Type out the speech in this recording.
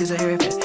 disappearing.